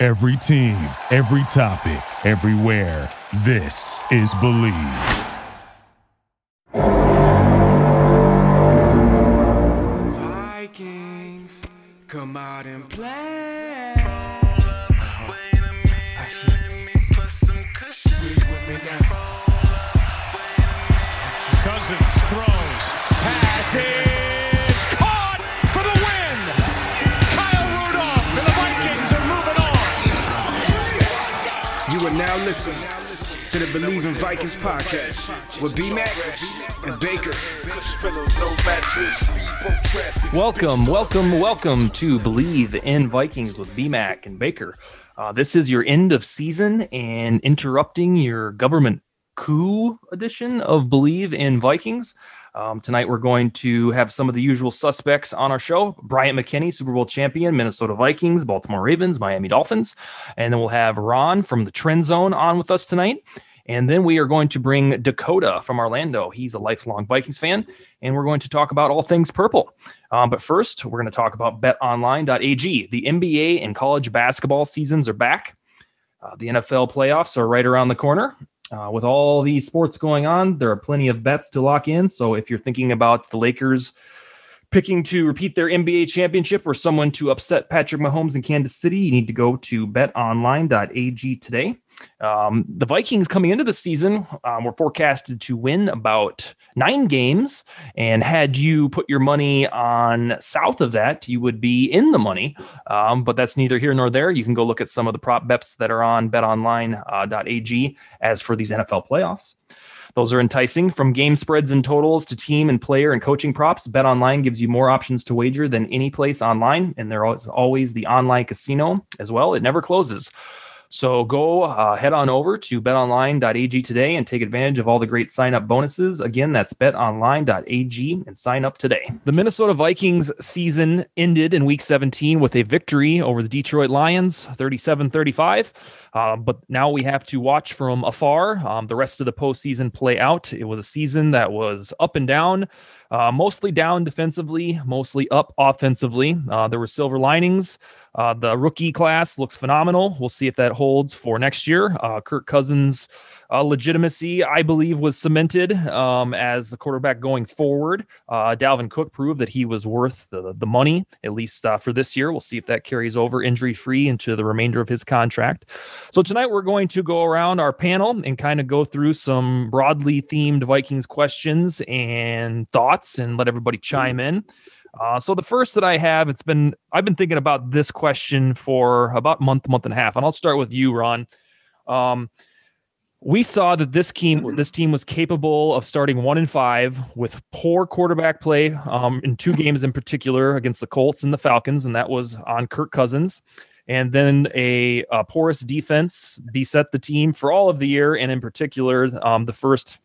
Every team, every topic, everywhere. This is Believe. Vikings, come out and play. Cousins throws, passes, are now listening to the Believe in Vikings podcast with B Mac and Baker. Welcome, welcome, welcome to Believe in Vikings with BMAC and Baker. Uh, this is your end of season and interrupting your government coup edition of Believe in Vikings. Um, tonight, we're going to have some of the usual suspects on our show Bryant McKinnie, Super Bowl champion, Minnesota Vikings, Baltimore Ravens, Miami Dolphins. And then we'll have Ron from the Trend Zone on with us tonight. And then we are going to bring Dakota from Orlando. He's a lifelong Vikings fan. And we're going to talk about all things purple. Um, but first, we're going to talk about betonline.ag. The NBA and college basketball seasons are back. Uh, the NFL playoffs are right around the corner. Uh, with all these sports going on, there are plenty of bets to lock in. So if you're thinking about the Lakers picking to repeat their NBA championship or someone to upset Patrick Mahomes in Kansas City, you need to go to betonline.ag today. Um, the Vikings coming into the season um, were forecasted to win about nine games. And had you put your money on south of that, you would be in the money. Um, but that's neither here nor there. You can go look at some of the prop bets that are on betonline.ag as for these NFL playoffs. Those are enticing from game spreads and totals to team and player and coaching props. Bet online gives you more options to wager than any place online. And there is always the online casino as well. It never closes. So go uh, head on over to betonline.ag today and take advantage of all the great sign up bonuses. Again, that's betonline.ag and sign up today. The Minnesota Vikings season ended in week 17 with a victory over the Detroit Lions, 37 35. Uh, but now we have to watch from afar um, the rest of the postseason play out. It was a season that was up and down. Uh, mostly down defensively, mostly up offensively. Uh, there were silver linings. Uh, the rookie class looks phenomenal. We'll see if that holds for next year. Uh, Kirk Cousins' uh, legitimacy, I believe, was cemented um, as the quarterback going forward. Uh, Dalvin Cook proved that he was worth the, the money, at least for this year. We'll see if that carries over injury free into the remainder of his contract. So tonight we're going to go around our panel and kind of go through some broadly themed Vikings questions and thoughts and let everybody chime in. Uh, so the first that I have, it's been I've been thinking about this question for about month, month and a half, and I'll start with you, Ron. Um, we saw that this team this team was capable of starting one and five with poor quarterback play um, in two games in particular against the Colts and the Falcons, and that was on Kirk Cousins. And then a, a porous defense beset the team for all of the year, and in particular, um, the first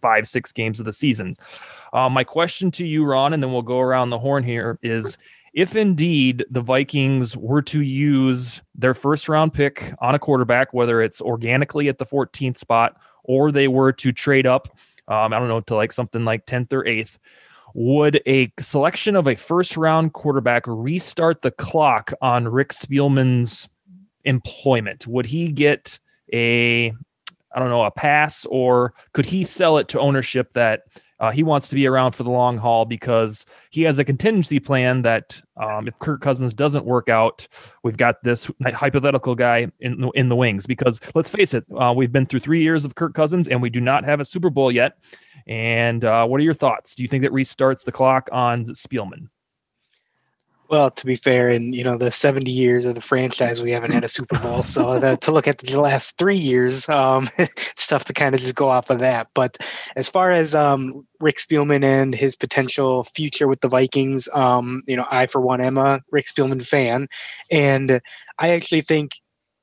five, six games of the seasons. Uh, my question to you, Ron, and then we'll go around the horn here is if indeed the Vikings were to use their first round pick on a quarterback, whether it's organically at the 14th spot or they were to trade up, um, I don't know, to like something like 10th or 8th, would a selection of a first round quarterback restart the clock on Rick Spielman's employment? Would he get a, I don't know, a pass or could he sell it to ownership that uh, he wants to be around for the long haul because he has a contingency plan that um, if Kirk Cousins doesn't work out, we've got this hypothetical guy in the, in the wings. Because let's face it, uh, we've been through three years of Kirk Cousins and we do not have a Super Bowl yet. And uh, what are your thoughts? Do you think that restarts the clock on Spielman? Well, to be fair, in you know the 70 years of the franchise, we haven't had a Super Bowl. so the, to look at the last three years, um, it's tough to kind of just go off of that. But as far as um, Rick Spielman and his potential future with the Vikings, um, you know, I for one am a Rick Spielman fan, and I actually think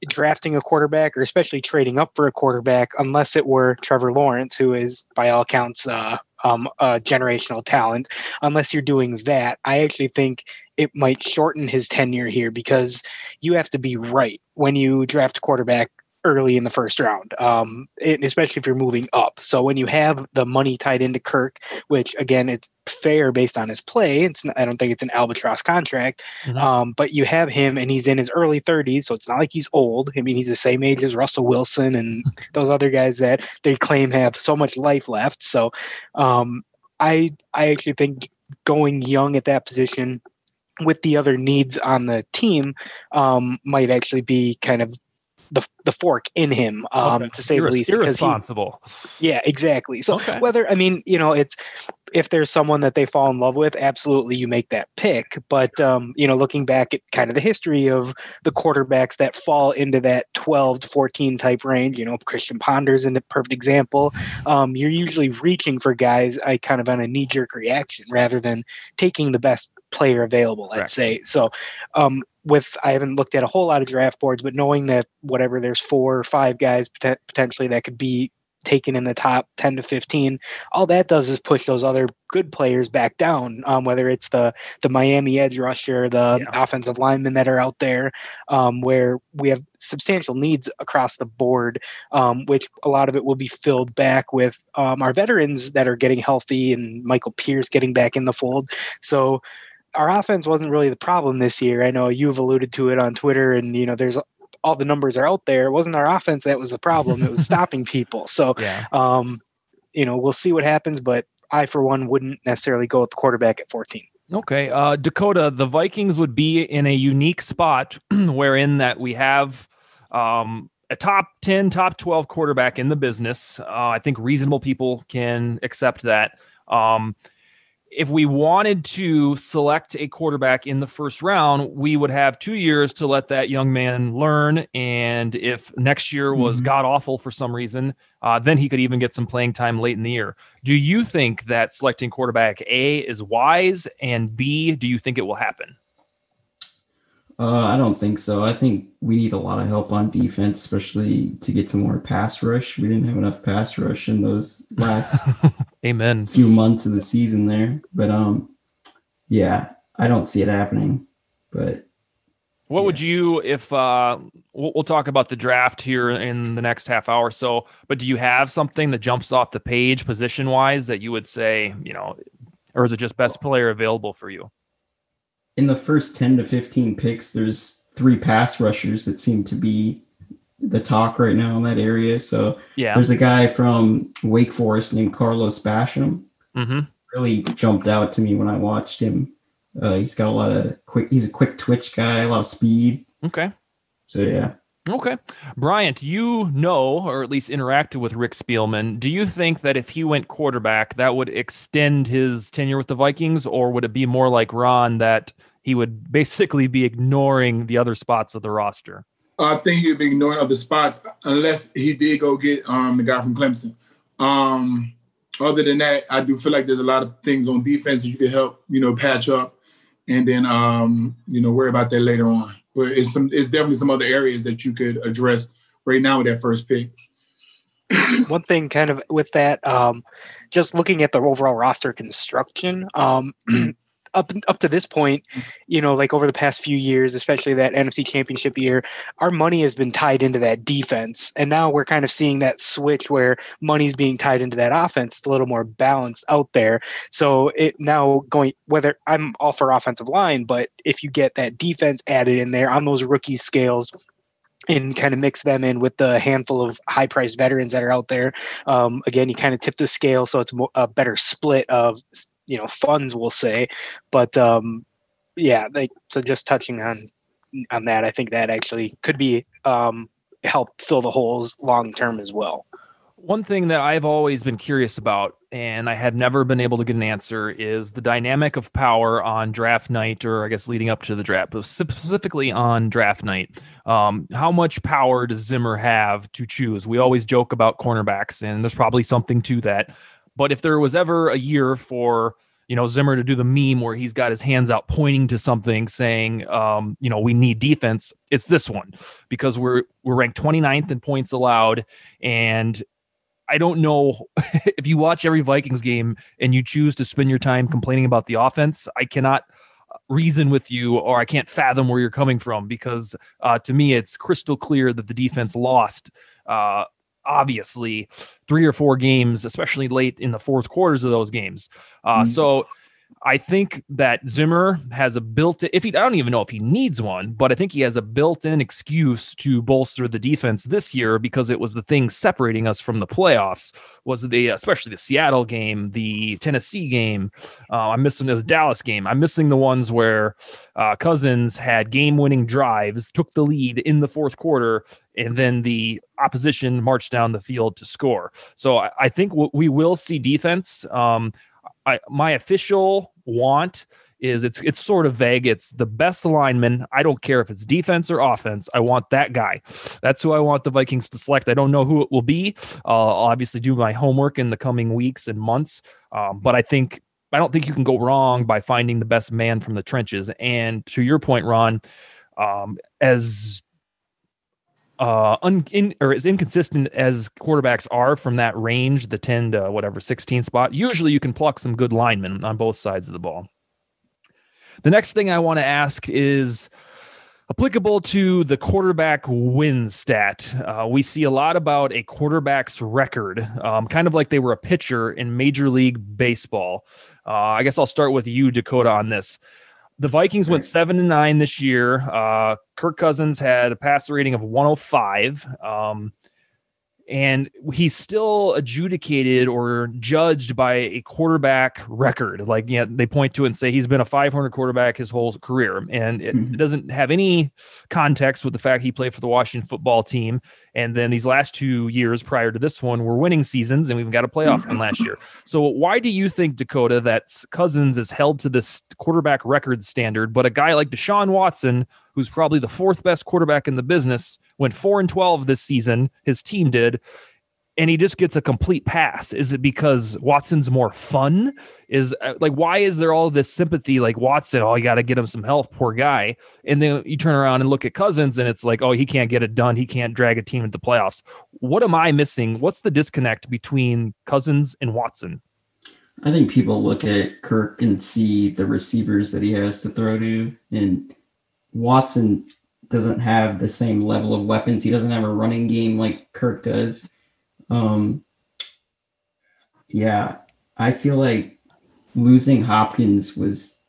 drafting a quarterback or especially trading up for a quarterback unless it were Trevor Lawrence, who is by all accounts uh, um, a generational talent. Unless you're doing that, I actually think it might shorten his tenure here because you have to be right when you draft a quarterback early in the first round, um, especially if you're moving up. So when you have the money tied into Kirk, which again it's fair based on his play, it's not, I don't think it's an albatross contract, mm-hmm. um, but you have him and he's in his early 30s, so it's not like he's old. I mean, he's the same age as Russell Wilson and those other guys that they claim have so much life left. So um, I I actually think going young at that position with the other needs on the team um, might actually be kind of the the fork in him, um, okay. to say You're the least. Irresponsible. He, yeah, exactly. So okay. whether I mean, you know, it's if there's someone that they fall in love with, absolutely you make that pick. But um, you know, looking back at kind of the history of the quarterbacks that fall into that 12 to 14 type range, you know, Christian Ponder's in a perfect example. Um, you're usually reaching for guys I kind of on a knee jerk reaction rather than taking the best player available, I'd say. So um, with I haven't looked at a whole lot of draft boards, but knowing that whatever there's four or five guys pot- potentially that could be taken in the top 10 to 15 all that does is push those other good players back down um, whether it's the the miami edge rusher the yeah. offensive linemen that are out there um, where we have substantial needs across the board um, which a lot of it will be filled back with um, our veterans that are getting healthy and michael pierce getting back in the fold so our offense wasn't really the problem this year. I know you've alluded to it on Twitter, and you know, there's all the numbers are out there. It wasn't our offense that was the problem; it was stopping people. So, yeah. um, you know, we'll see what happens. But I, for one, wouldn't necessarily go with the quarterback at 14. Okay, uh, Dakota, the Vikings would be in a unique spot wherein that we have um, a top 10, top 12 quarterback in the business. Uh, I think reasonable people can accept that. Um, if we wanted to select a quarterback in the first round, we would have two years to let that young man learn. And if next year was mm-hmm. god awful for some reason, uh, then he could even get some playing time late in the year. Do you think that selecting quarterback A is wise? And B, do you think it will happen? Uh, I don't think so. I think we need a lot of help on defense, especially to get some more pass rush. We didn't have enough pass rush in those last amen few months of the season there. But um, yeah, I don't see it happening. But what yeah. would you if uh we'll, we'll, talk about the draft here in the next half hour so but do you have something that jumps off the page position wise that you would say you know or is it just best player available for you in the first 10 to 15 picks, there's three pass rushers that seem to be the talk right now in that area. So yeah, there's a guy from Wake Forest named Carlos Basham. Mm-hmm. Really jumped out to me when I watched him. Uh, he's got a lot of quick. He's a quick twitch guy, a lot of speed. Okay. So yeah. Okay. Bryant, you know, or at least interacted with Rick Spielman. Do you think that if he went quarterback, that would extend his tenure with the Vikings, or would it be more like Ron that he would basically be ignoring the other spots of the roster? I think he would be ignoring other spots unless he did go get um, the guy from Clemson. Um, other than that, I do feel like there's a lot of things on defense that you could help, you know, patch up and then, um, you know, worry about that later on but it's some it's definitely some other areas that you could address right now with that first pick. One thing, kind of with that, um, just looking at the overall roster construction, um, up up to this point, you know, like over the past few years, especially that NFC Championship year, our money has been tied into that defense, and now we're kind of seeing that switch where money's being tied into that offense. It's a little more balanced out there. So it now going whether I'm all for offensive line, but if you get that defense added in there on those rookie scales, and kind of mix them in with the handful of high priced veterans that are out there. Um, again, you kind of tip the scale so it's a better split of you know funds we'll say but um yeah like so just touching on on that i think that actually could be um help fill the holes long term as well one thing that I've always been curious about, and I have never been able to get an answer, is the dynamic of power on draft night, or I guess leading up to the draft, but specifically on draft night. Um, how much power does Zimmer have to choose? We always joke about cornerbacks, and there's probably something to that. But if there was ever a year for you know Zimmer to do the meme where he's got his hands out pointing to something saying um, you know we need defense it's this one. Because we're we're ranked 29th in points allowed. And I don't know if you watch every Vikings game and you choose to spend your time complaining about the offense I cannot reason with you or I can't fathom where you're coming from because uh, to me it's crystal clear that the defense lost uh, obviously three or four games, especially late in the fourth quarters of those games. Uh, mm-hmm. So I think that Zimmer has a built if he I don't even know if he needs one, but I think he has a built-in excuse to bolster the defense this year because it was the thing separating us from the playoffs was the especially the Seattle game, the Tennessee game. Uh, I'm missing this Dallas game. I'm missing the ones where uh, Cousins had game-winning drives, took the lead in the fourth quarter, and then the opposition marched down the field to score. So I, I think w- we will see defense. Um, I, my official want is it's it's sort of vague. It's the best lineman. I don't care if it's defense or offense. I want that guy. That's who I want the Vikings to select. I don't know who it will be. Uh, I'll obviously do my homework in the coming weeks and months. Um, but I think I don't think you can go wrong by finding the best man from the trenches. And to your point, Ron, um, as uh un, in, or as inconsistent as quarterbacks are from that range, the 10 to whatever 16 spot, usually you can pluck some good linemen on both sides of the ball. The next thing I want to ask is applicable to the quarterback win stat. Uh, we see a lot about a quarterback's record, um, kind of like they were a pitcher in Major League Baseball. Uh, I guess I'll start with you, Dakota, on this. The Vikings went seven and nine this year. Uh, Kirk Cousins had a passer rating of 105. Um, and he's still adjudicated or judged by a quarterback record. Like, yeah, they point to it and say he's been a 500 quarterback his whole career, and it, mm-hmm. doesn't have any context with the fact he played for the Washington football team. And then these last two years prior to this one were winning seasons, and we've got a playoff one last year. So, why do you think Dakota that Cousins is held to this quarterback record standard, but a guy like Deshaun Watson, who's probably the fourth best quarterback in the business? went 4 and 12 this season, his team did, and he just gets a complete pass. Is it because Watson's more fun? Is uh, like why is there all this sympathy like Watson, oh you got to get him some help, poor guy. And then you turn around and look at Cousins and it's like, oh, he can't get it done. He can't drag a team into the playoffs. What am I missing? What's the disconnect between Cousins and Watson? I think people look at Kirk and see the receivers that he has to throw to and Watson doesn't have the same level of weapons. He doesn't have a running game like Kirk does. Um, yeah, I feel like losing Hopkins was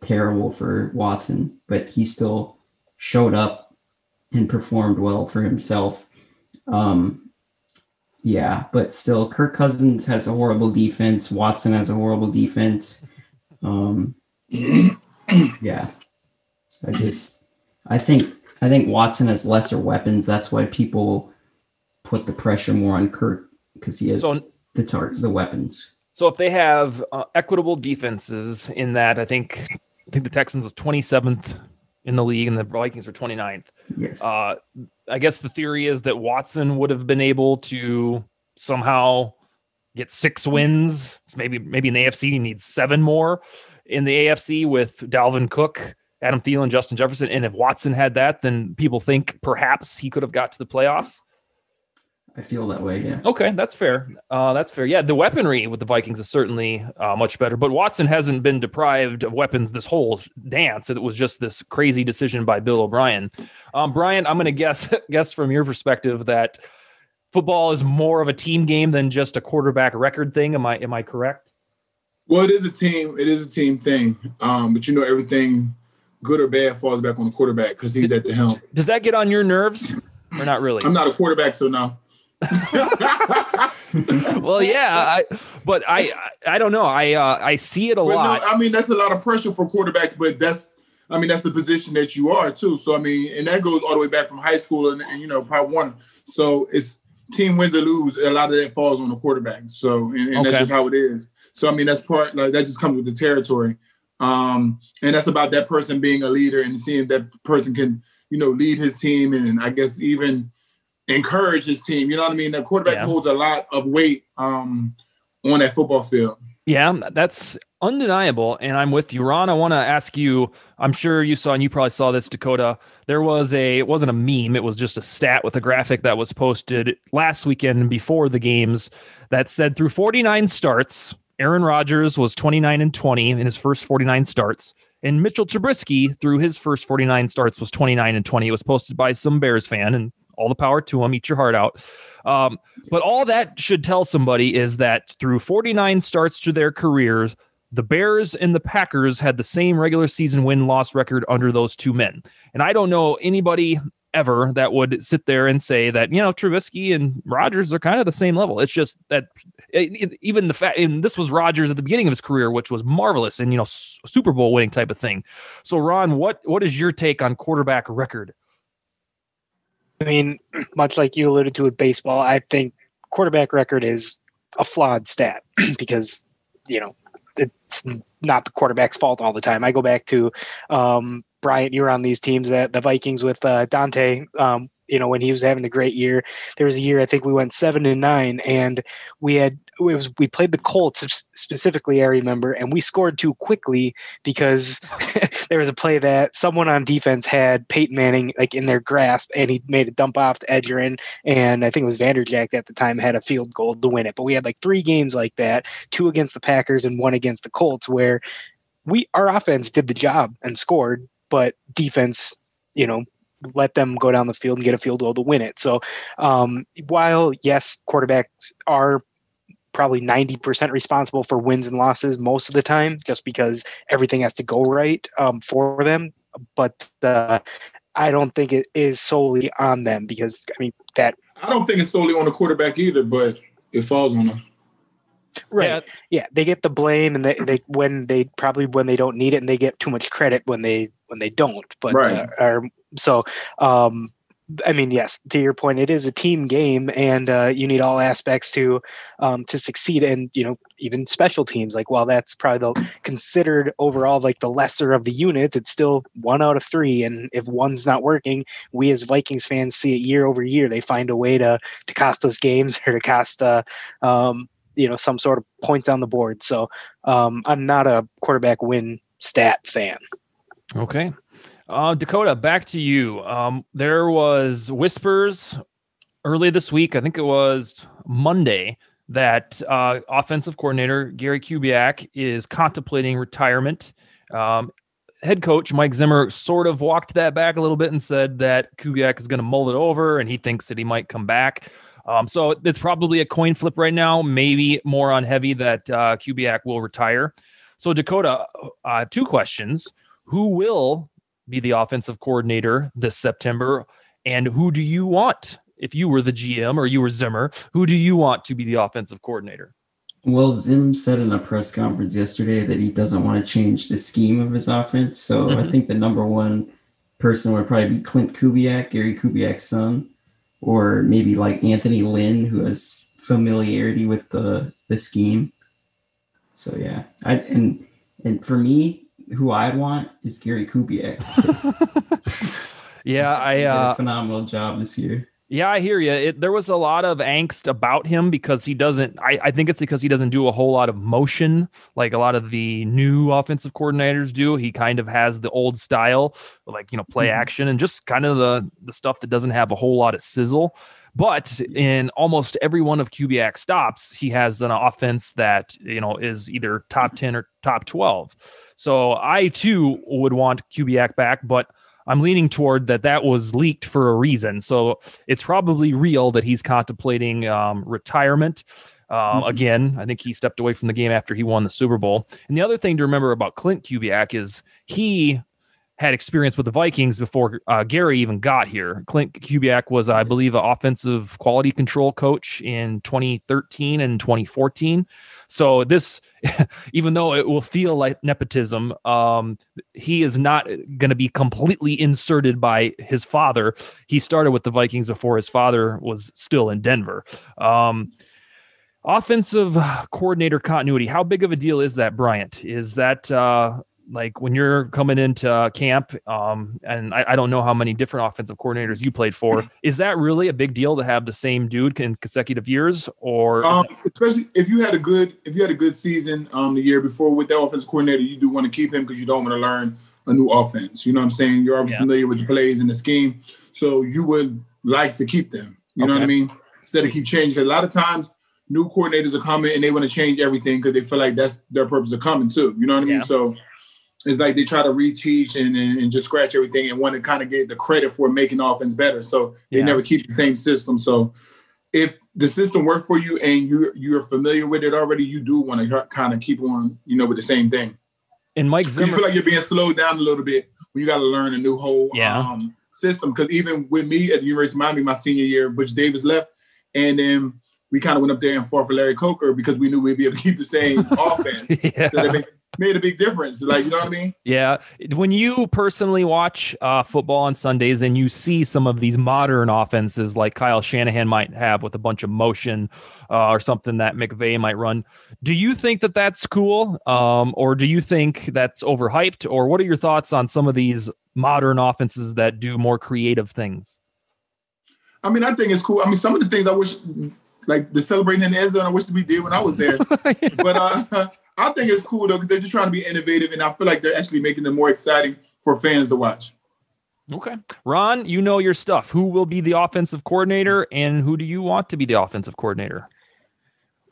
terrible for Watson, but he still showed up and performed well for himself. Um, yeah, but still, Kirk Cousins has a horrible defense. Watson has a horrible defense. Um, yeah, I just, I think I think Watson has lesser weapons. That's why people put the pressure more on Kurt because he has so, the tar- the weapons. So if they have uh, equitable defenses in that, I think I think the Texans is 27th in the league and the Vikings are 29th. Yes. Uh, I guess the theory is that Watson would have been able to somehow get six wins. Maybe maybe in the AFC he needs seven more. In the AFC with Dalvin Cook Adam Thielen, Justin Jefferson. And if Watson had that, then people think perhaps he could have got to the playoffs. I feel that way. Yeah. Okay, that's fair. Uh, that's fair. Yeah, the weaponry with the Vikings is certainly uh, much better, but Watson hasn't been deprived of weapons this whole dance. It was just this crazy decision by Bill O'Brien. Um, Brian, I'm going to guess guess from your perspective that football is more of a team game than just a quarterback record thing. Am I am I correct? Well, it is a team. It is a team thing. Um, but you know everything good or bad falls back on the quarterback because he's at the helm. Does that get on your nerves or not really? I'm not a quarterback, so no. well, yeah, I, but I I don't know. I uh, I see it a but lot. No, I mean, that's a lot of pressure for quarterbacks, but that's I mean that's the position that you are too. So I mean, and that goes all the way back from high school and, and you know part one. So it's team wins or lose. A lot of that falls on the quarterback. So and, and okay. that's just how it is. So I mean that's part like that just comes with the territory. Um, and that's about that person being a leader and seeing that person can, you know, lead his team and I guess even encourage his team. You know what I mean? The quarterback yeah. holds a lot of weight um, on that football field. Yeah, that's undeniable. And I'm with you, Ron. I want to ask you. I'm sure you saw, and you probably saw this, Dakota. There was a, it wasn't a meme, it was just a stat with a graphic that was posted last weekend before the games that said through 49 starts, Aaron Rodgers was 29 and 20 in his first 49 starts. And Mitchell Trubisky, through his first 49 starts, was 29 and 20. It was posted by some Bears fan, and all the power to him. Eat your heart out. Um, but all that should tell somebody is that through 49 starts to their careers, the Bears and the Packers had the same regular season win loss record under those two men. And I don't know anybody ever that would sit there and say that you know Trubisky and Rodgers are kind of the same level. It's just that it, even the fact, and this was Rodgers at the beginning of his career, which was marvelous and you know Super Bowl winning type of thing. So Ron, what what is your take on quarterback record? I mean, much like you alluded to with baseball, I think quarterback record is a flawed stat because you know it's not the quarterback's fault all the time. I go back to um, Bryant. You were on these teams that the Vikings with uh, Daunte. Um, you know, when he was having a great year, there was a year I think we went seven and nine, and we had it was we played the Colts specifically. I remember, and we scored too quickly because there was a play that someone on defense had Peyton Manning like in their grasp, and he made a dump off to Edgerrin, and I think it was Vanderjagt at the time had a field goal to win it. But we had like three games like that, two against the Packers and one against the Colts, where we our offense did the job and scored, but defense, you know, let them go down the field and get a field goal to win it. So um, while yes, quarterbacks are probably 90% responsible for wins and losses most of the time just because everything has to go right um, for them but uh, i don't think it is solely on them because i mean that i don't think it's solely on the quarterback either but it falls on them right yeah, yeah they get the blame and they, they when they probably when they don't need it and they get too much credit when they when they don't but right. uh, are, so um I mean, yes, to your point, it is a team game, and uh, you need all aspects to um, to succeed. And you know, even special teams, like while that's probably the, considered overall like the lesser of the units, it's still one out of three. And if one's not working, we as Vikings fans see it year over year. They find a way to to cost us games or to cost uh, um, you know some sort of points on the board. So um, I'm not a quarterback win stat fan. Okay. Uh, Dakota, back to you. Um, there was whispers early this week. I think it was Monday that uh, offensive coordinator Gary Kubiak is contemplating retirement. Um, head coach Mike Zimmer sort of walked that back a little bit and said that Kubiak is going to mull it over, and he thinks that he might come back. Um, so it's probably a coin flip right now, maybe more on heavy that uh, Kubiak will retire. So Dakota, uh, two questions: Who will be the offensive coordinator this September? And who do you want if you were the GM or you were Zimmer? Who do you want to be the offensive coordinator? Well, Zim said in a press conference yesterday that he doesn't want to change the scheme of his offense. So mm-hmm. I think the number one person would probably be Clint Kubiak, Gary Kubiak's son, or maybe like Anthony Lynn, who has familiarity with the the scheme. So yeah, I and and for me, who I'd want is Gary Kubiak. yeah, I uh, phenomenal job this year. Yeah, I hear you. It, there was a lot of angst about him because he doesn't. I, I think it's because he doesn't do a whole lot of motion like a lot of the new offensive coordinators do. He kind of has the old style, like you know, play mm-hmm. action and just kind of the the stuff that doesn't have a whole lot of sizzle. But in almost every one of Kubiak stops, he has an offense that you know is either top ten or top twelve. So I too would want Kubiak back, but I'm leaning toward that that was leaked for a reason. So it's probably real that he's contemplating um, retirement. Uh, mm-hmm. Again, I think he stepped away from the game after he won the Super Bowl. And the other thing to remember about Clint Kubiak is he had experience with the Vikings before uh, Gary even got here. Clint Kubiak was, I believe, an offensive quality control coach in 2013 and 2014. So this, even though it will feel like nepotism, um, he is not going to be completely inserted by his father. He started with the Vikings before his father was still in Denver. Um, offensive coordinator continuity. How big of a deal is that, Bryant? Is that uh, like when you're coming into camp, um, and I, I, don't know how many different offensive coordinators you played for. Is that really a big deal to have the same dude in consecutive years, or um, especially if you had a good if you had a good season um, the year before with that offensive coordinator, you do want to keep him because you don't want to learn a new offense. You know what I'm saying? You're already yeah. familiar with the plays and the scheme, so you would like to keep them. You okay. know what I mean? Instead of keep changing, a lot of times new coordinators are coming and they want to change everything because they feel like that's their purpose of coming too. You know what I mean? Yeah. So it's like they try to reteach and, and, and, just scratch everything and want to kind of get the credit for making offense better. So they yeah. never keep the same system. So if the system worked for you and you you're familiar with it already, you do want to kind of keep on, you know, with the same thing. And Mike Zimmer, you feel like you're being slowed down a little bit when you got to learn a new whole yeah. um, system. Because even with me at the University of Miami, my senior year, Butch Davis left, and then we kind of went up there and fought for Larry Coker because we knew we'd be able to keep the same offense. yeah. So made a big difference. Like, you know what I mean? Yeah. When you personally watch uh, football on Sundays and you see some of these modern offenses like Kyle Shanahan might have with a bunch of motion uh, or something that McVay might run, do you think that that's cool? Um, or do you think that's overhyped? Or what are your thoughts on some of these modern offenses that do more creative things? I mean, I think it's cool. I mean, some of the things I wish like the celebrating in the end zone. I wish we did when I was there. yeah. But uh, I think it's cool though because they're just trying to be innovative, and I feel like they're actually making it more exciting for fans to watch. Okay, Ron, you know your stuff. Who will be the offensive coordinator, and who do you want to be the offensive coordinator?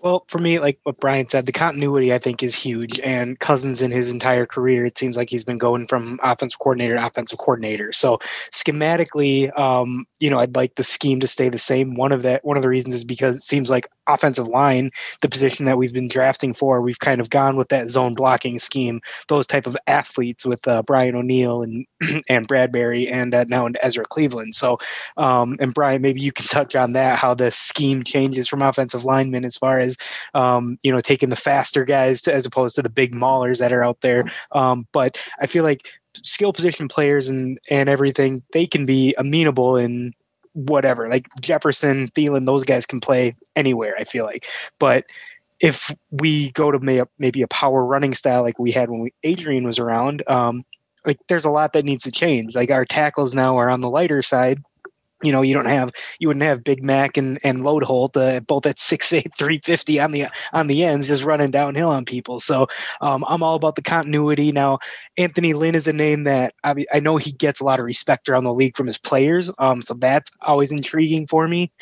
Well, for me, like what Brian said, the continuity I think is huge. And Cousins in his entire career, it seems like he's been going from offensive coordinator to offensive coordinator. So schematically, um, you know, I'd like the scheme to stay the same. One of that one of the reasons is because it seems like offensive line, the position that we've been drafting for, we've kind of gone with that zone blocking scheme, those type of athletes with uh, Brian O'Neill and and Bradbury and uh, now in Ezra Cleveland. So, um, and Brian, maybe you can touch on that, how the scheme changes from offensive linemen as far as um, you know, taking the faster guys to, as opposed to the big maulers that are out there. Um, but I feel like skill position players and and everything they can be amenable in whatever. Like Jefferson, Thielen, those guys can play anywhere. I feel like, but if we go to maybe a power running style like we had when we, Adrian was around, um, like there's a lot that needs to change. Like our tackles now are on the lighter side, you know, you don't have you wouldn't have Big Mac and and Loadholt uh, both at 6'8", 350 on the on the ends, just running downhill on people. So um, I'm all about the continuity. Now, Anthony Lynn is a name that I, I know he gets a lot of respect around the league from his players. Um, so that's always intriguing for me.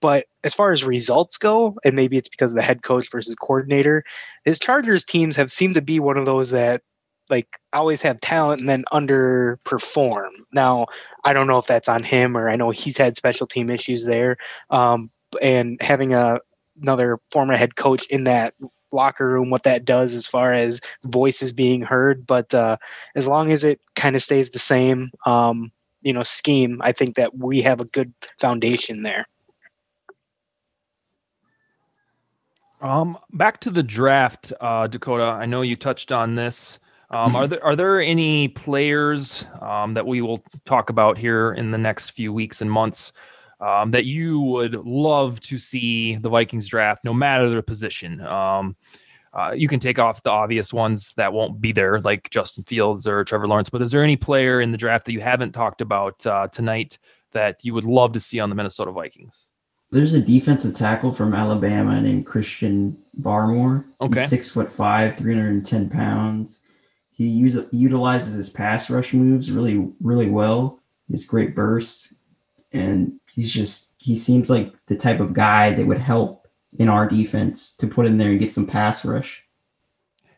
But as far as results go, and maybe it's because of the head coach versus coordinator, his Chargers teams have seemed to be one of those that like always have talent and then underperform. Now, I don't know if that's on him or I know he's had special team issues there. Um, and having a another former head coach in that locker room, what that does as far as voices being heard. But uh, as long as it kind of stays the same, um, you know, scheme, I think that we have a good foundation there. Um, back to the draft, uh, Dakota. I know you touched on this. Um, are there are there any players um, that we will talk about here in the next few weeks and months um, that you would love to see the Vikings draft, no matter their position? Um, uh, you can take off the obvious ones that won't be there, like Justin Fields or Trevor Lawrence. But is there any player in the draft that you haven't talked about uh, tonight that you would love to see on the Minnesota Vikings? There's a defensive tackle from Alabama named Christian Barmore. Okay. He's six foot five, 310 pounds he use, utilizes his pass rush moves really, really well. His great burst, and he's just he seems like the type of guy that would help in our defense to put in there and get some pass rush.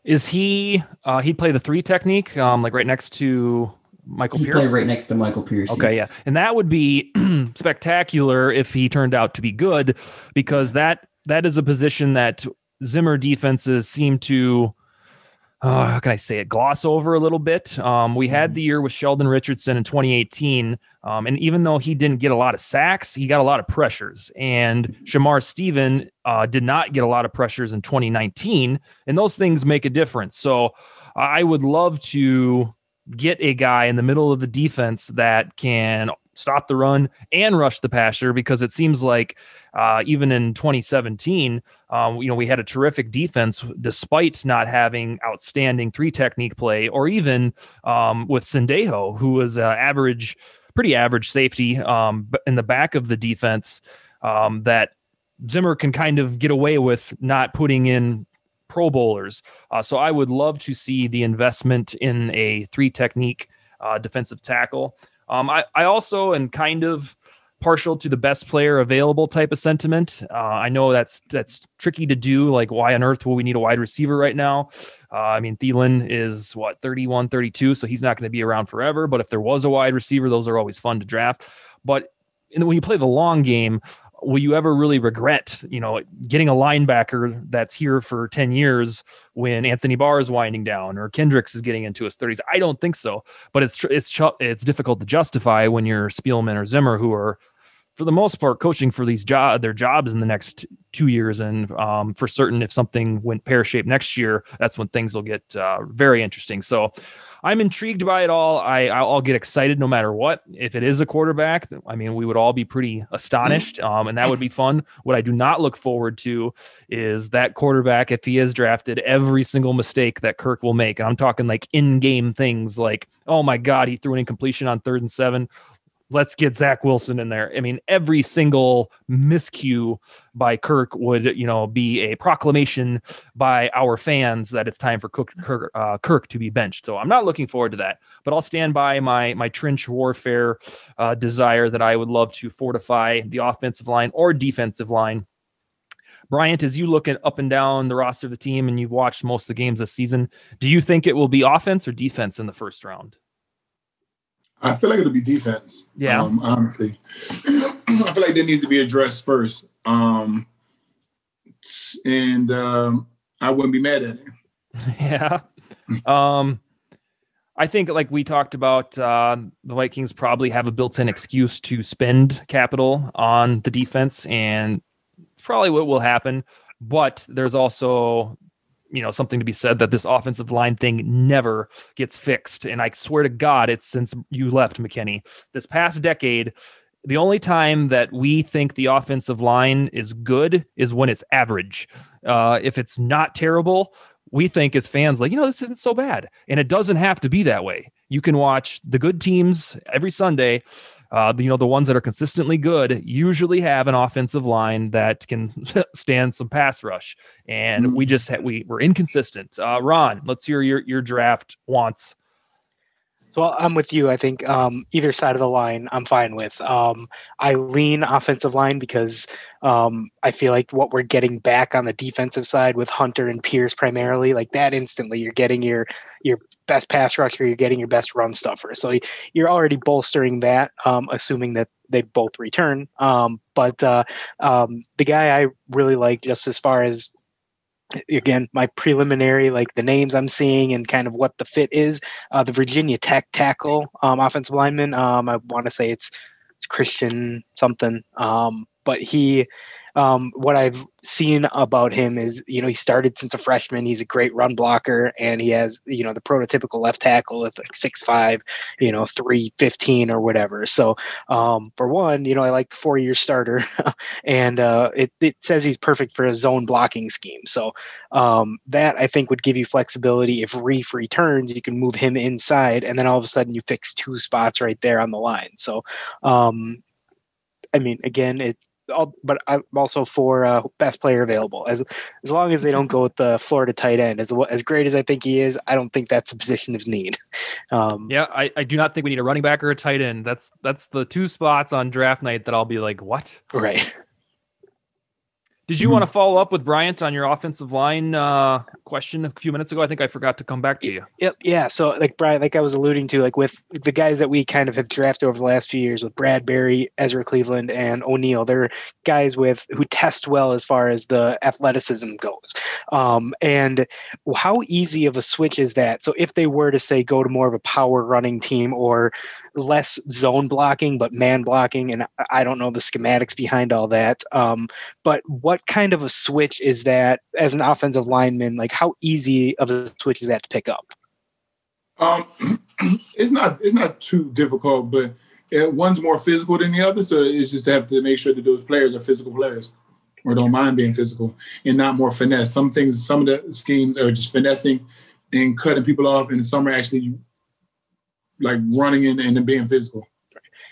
Is he? Uh, he'd play the three technique, um, like right next to Michael Pierce? he Pierce. Play right next to Michael Pierce. Okay, yeah, and that would be spectacular if he turned out to be good, because that that is a position that Zimmer defenses seem to uh, how can I say it, gloss over a little bit. Um, we had mm-hmm. the year with Sheldon Richardson in 2018. Um, and even though he didn't get a lot of sacks, he got a lot of pressures. And Shamar Stephen uh, did not get a lot of pressures in 2019. And those things make a difference. So I would love to get a guy in the middle of the defense that can stop the run and rush the passer because it seems like uh, even in 2017, um, you know, we had a terrific defense despite not having outstanding three technique play, or even um, with Sendejo, who was uh, average, pretty average safety um, in the back of the defense um, that Zimmer can kind of get away with not putting in Pro Bowlers. Uh, so I would love to see the investment in a three technique uh, defensive tackle. Um, I, I also am kind of partial to the best player available type of sentiment. Uh, I know that's that's tricky to do. Like, why on earth will we need a wide receiver right now? Uh, I mean, Thielen is what 31, 32, so he's not going to be around forever. But if there was a wide receiver, those are always fun to draft. But when you play the long game, will you ever really regret, you know, getting a linebacker that's here for 10 years when Anthony Barr is winding down or Kendricks is getting into his 30s? I don't think so, but it's it's it's difficult to justify when you're Spielman or Zimmer who are for the most part coaching for these job their jobs in the next two years and um, for certain if something went pear shaped next year that's when things will get uh, very interesting so I'm intrigued by it all. I I'll get excited no matter what. If it is a quarterback, I mean, we would all be pretty astonished, um, and that would be fun. What I do not look forward to is that quarterback, if he is drafted, every single mistake that Kirk will make. And I'm talking like in-game things, like oh my god, he threw an incompletion on third and seven let's get Zach Wilson in there. I mean, every single miscue by Kirk would, you know, be a proclamation by our fans that it's time for Cook, Kirk, uh, Kirk to be benched. So I'm not looking forward to that, but I'll stand by my my trench warfare uh, desire that I would love to fortify the offensive line or defensive line. Bryant, as you look at up and down the roster of the team and you've watched most of the games this season, do you think it will be offense or defense in the first round? I feel like it'll be defense. Yeah. Um, honestly, I feel like that needs to be addressed first. Um, and um, I wouldn't be mad at it. yeah. Um, I think, like we talked about, uh, the Vikings probably have a built-in excuse to spend capital on the defense, and it's probably what will happen. But there's also you know something to be said that this offensive line thing never gets fixed. And i swear to god it's since you left McKinnie. This past decade the only time that we think the offensive line is good is when it's average. Uh, if it's not terrible we think as fans like you know this isn't so bad. And it doesn't have to be that way. You can watch the good teams every sunday uh, you know, the ones that are consistently good usually have an offensive line that can stand some pass rush. And mm-hmm. we just ha- we we're inconsistent. Uh, Ron, let's hear your your draft wants. So I'm with you. I think um, either side of the line, I'm fine with. Um, I lean offensive line because um, I feel like what we're getting back on the defensive side with Hunter and Pierce primarily, like that instantly, you're getting your your best pass rusher, you're getting your best run stuffer. So you're already bolstering that, um, assuming that they both return. Um, but uh, um, the guy I really like, just as far as again my preliminary like the names i'm seeing and kind of what the fit is. Uh, the virginia tech tackle um, offensive lineman um, i want to say it's it's christian something um, but he um, what I've seen about him is, you know, he started since a freshman. He's a great run blocker, and he has, you know, the prototypical left tackle with like six five, you know, three fifteen or whatever. So, um, for one, you know, I like four year starter, and uh, it it says he's perfect for a zone blocking scheme. So, um, that I think would give you flexibility. If Reiff returns, you can move him inside, and then all of a sudden you fix two spots right there on the line. So, um, I mean, again, it but I'm also for uh, best player available. As as long as they don't go with the Florida tight end, as as great as I think he is, I don't think that's a position of need. Um, yeah, I, I do not think we need a running back or a tight end. That's that's the two spots on draft night that I'll be like, what? Right. Did you want to follow up with Bryant on your offensive line uh, question a few minutes ago? I think I forgot to come back to you. Yep. Yeah. So, like Brian, like I was alluding to, like with the guys that we kind of have drafted over the last few years with Bradbury, Ezra Cleveland, and O'Neill, they're guys with who test well as far as the athleticism goes. Um, and how easy of a switch is that? So, if they were to say go to more of a power running team or less zone blocking but man blocking and i don't know the schematics behind all that um, but what kind of a switch is that as an offensive lineman like how easy of a switch is that to pick up um, it's not it's not too difficult but one's more physical than the other. So it's just to have to make sure that those players are physical players or don't mind being physical and not more finesse. Some things, some of the schemes are just finessing and cutting people off, and some are actually like running in and being physical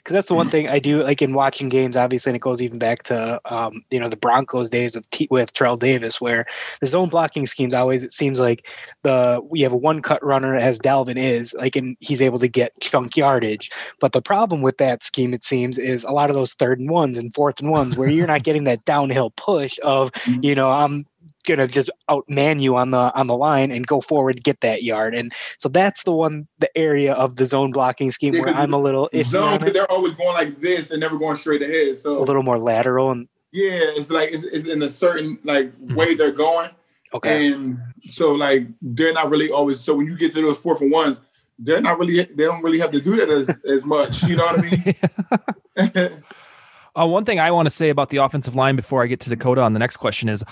because that's the one thing I do like in watching games. Obviously, and it goes even back to um, you know the Broncos days of T- with Terrell Davis, where the zone blocking schemes always it seems like the we have a one cut runner as Dalvin is like, and he's able to get chunk yardage. But the problem with that scheme, it seems, is a lot of those third and ones and fourth and ones where you're not getting that downhill push of you know I'm gonna just outman you on the on the line and go forward get that yard. And so that's the one the area of the zone blocking scheme yeah, where I'm a little zone. They're always going like this and never going straight ahead. So a little more lateral and yeah, it's like it's, it's in a certain like mm-hmm. way they're going. Okay. And so like they're not really always. So when you get to those four and ones, they're not really. They don't really have to do that as as much. You know what I mean? uh, one thing I want to say about the offensive line before I get to Dakota on the next question is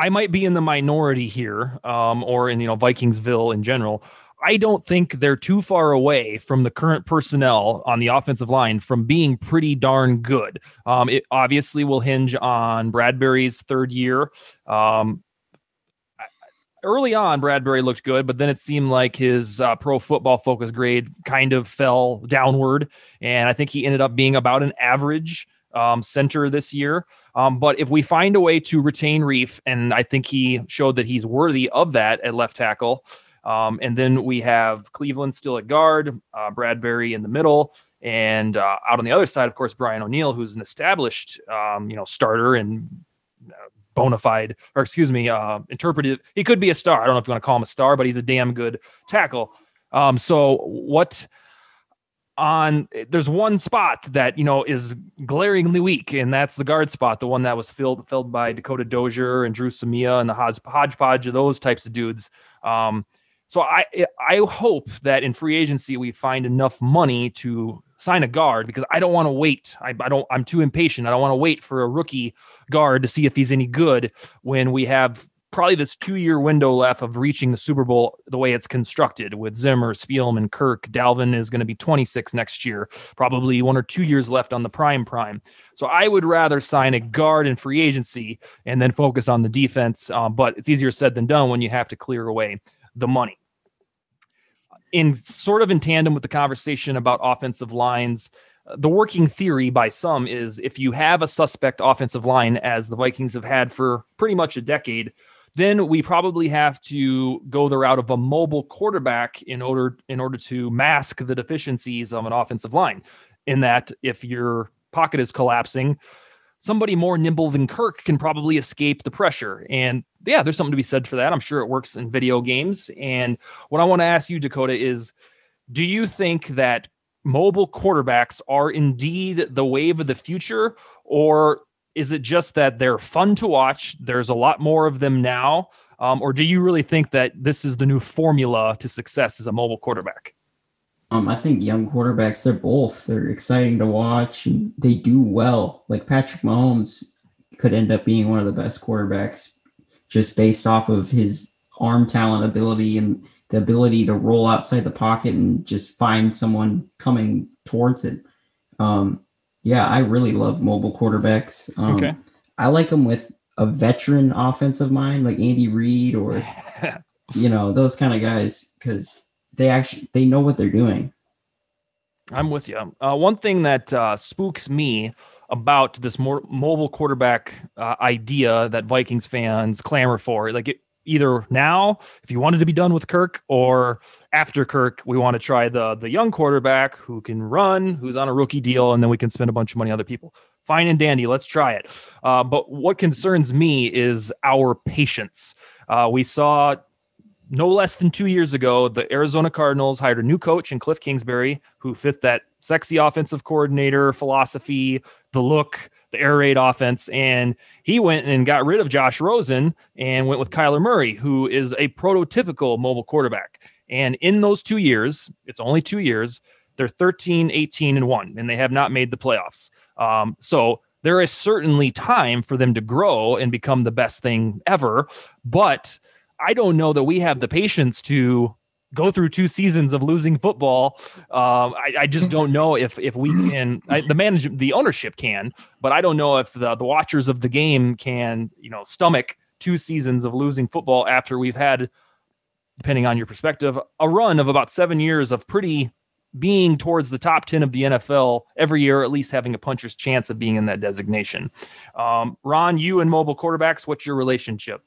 I might be in the minority here, um, or in you know Vikingsville in general. I don't think they're too far away from the current personnel on the offensive line from being pretty darn good. Um, it obviously will hinge on Bradbury's third year. Um, early on, Bradbury looked good, but then it seemed like his uh, pro football focus grade kind of fell downward. And I think he ended up being about an average um, center this year. Um, but if we find a way to retain Reiff, and I think he showed that he's worthy of that at left tackle, um, and then we have Cleveland still at guard, uh, Bradbury in the middle, and uh, out on the other side, of course, Brian O'Neill, who's an established, um, you know, starter and uh, bona fide, or excuse me, uh, interpretive. He could be a star. I don't know if you want to call him a star, but he's a damn good tackle. Um, so what? On there's one spot that you know is glaringly weak, and that's the guard spot, the one that was filled filled by Dakota Dozier and Dru Samia and the hodgepodge of those types of dudes. Um, so I I hope that in free agency we find enough money to sign a guard because I don't want to wait. I, I don't. I'm too impatient. I don't want to wait for a rookie guard to see if he's any good when we have probably this two year window left of reaching the Super Bowl the way it's constructed with Zimmer, Spielman, Kirk. Dalvin is going to be 26 next year, probably one or two years left on the prime prime. So I would rather sign a guard in free agency and then focus on the defense. Um, but it's easier said than done when you have to clear away the money. In sort of in tandem with the conversation about offensive lines, the working theory by some is if you have a suspect offensive line, as the Vikings have had for pretty much a decade, then we probably have to go the route of a mobile quarterback in order in order to mask the deficiencies of an offensive line. In that, if your pocket is collapsing, somebody more nimble than Kirk can probably escape the pressure. And yeah, there's something to be said for that. I'm sure it works in video games. And what I want to ask you, Dakota, is do you think that mobile quarterbacks are indeed the wave of the future, or is it just that they're fun to watch? There's a lot more of them now. Um, or do you really think that this is the new formula to success as a mobile quarterback? Um, I think young quarterbacks, they're both. They're exciting to watch and they do well. Like Patrick Mahomes could end up being one of the best quarterbacks just based off of his arm talent ability and the ability to roll outside the pocket and just find someone coming towards it. Um, yeah, I really love mobile quarterbacks. Um, okay. I like them with a veteran offensive mind like Andy Reid or, you know, those kind of guys because they actually they know what they're doing. I'm with you. Uh, one thing that uh, spooks me about this more mobile quarterback uh, idea that Vikings fans clamor for, like it, either now if you wanted to be done with Kirk or after Kirk we want to try the the young quarterback who can run who's on a rookie deal and then we can spend a bunch of money on other people. Fine and dandy let's try it. Uh, but what concerns me is our patience. Uh, we saw no less than two years ago the Arizona Cardinals hired a new coach in Cliff Kingsbury who fit that sexy offensive coordinator philosophy the look the air raid offense. And he went and got rid of Josh Rosen and went with Kyler Murray, who is a prototypical mobile quarterback. And in those two years, it's only two years, they're 13, 18, and one, and they have not made the playoffs. Um, so there is certainly time for them to grow and become the best thing ever. But I don't know that we have the patience to go through two seasons of losing football. Um, I, I, just don't know if if we can. I, the management, the ownership can, but I don't know if the the watchers of the game can, you know, stomach two seasons of losing football after we've had, depending on your perspective, a run of about seven years of pretty being towards the top 10 of the NFL every year, at least having a puncher's chance of being in that designation. Um, Ron, you and mobile quarterbacks, what's your relationship?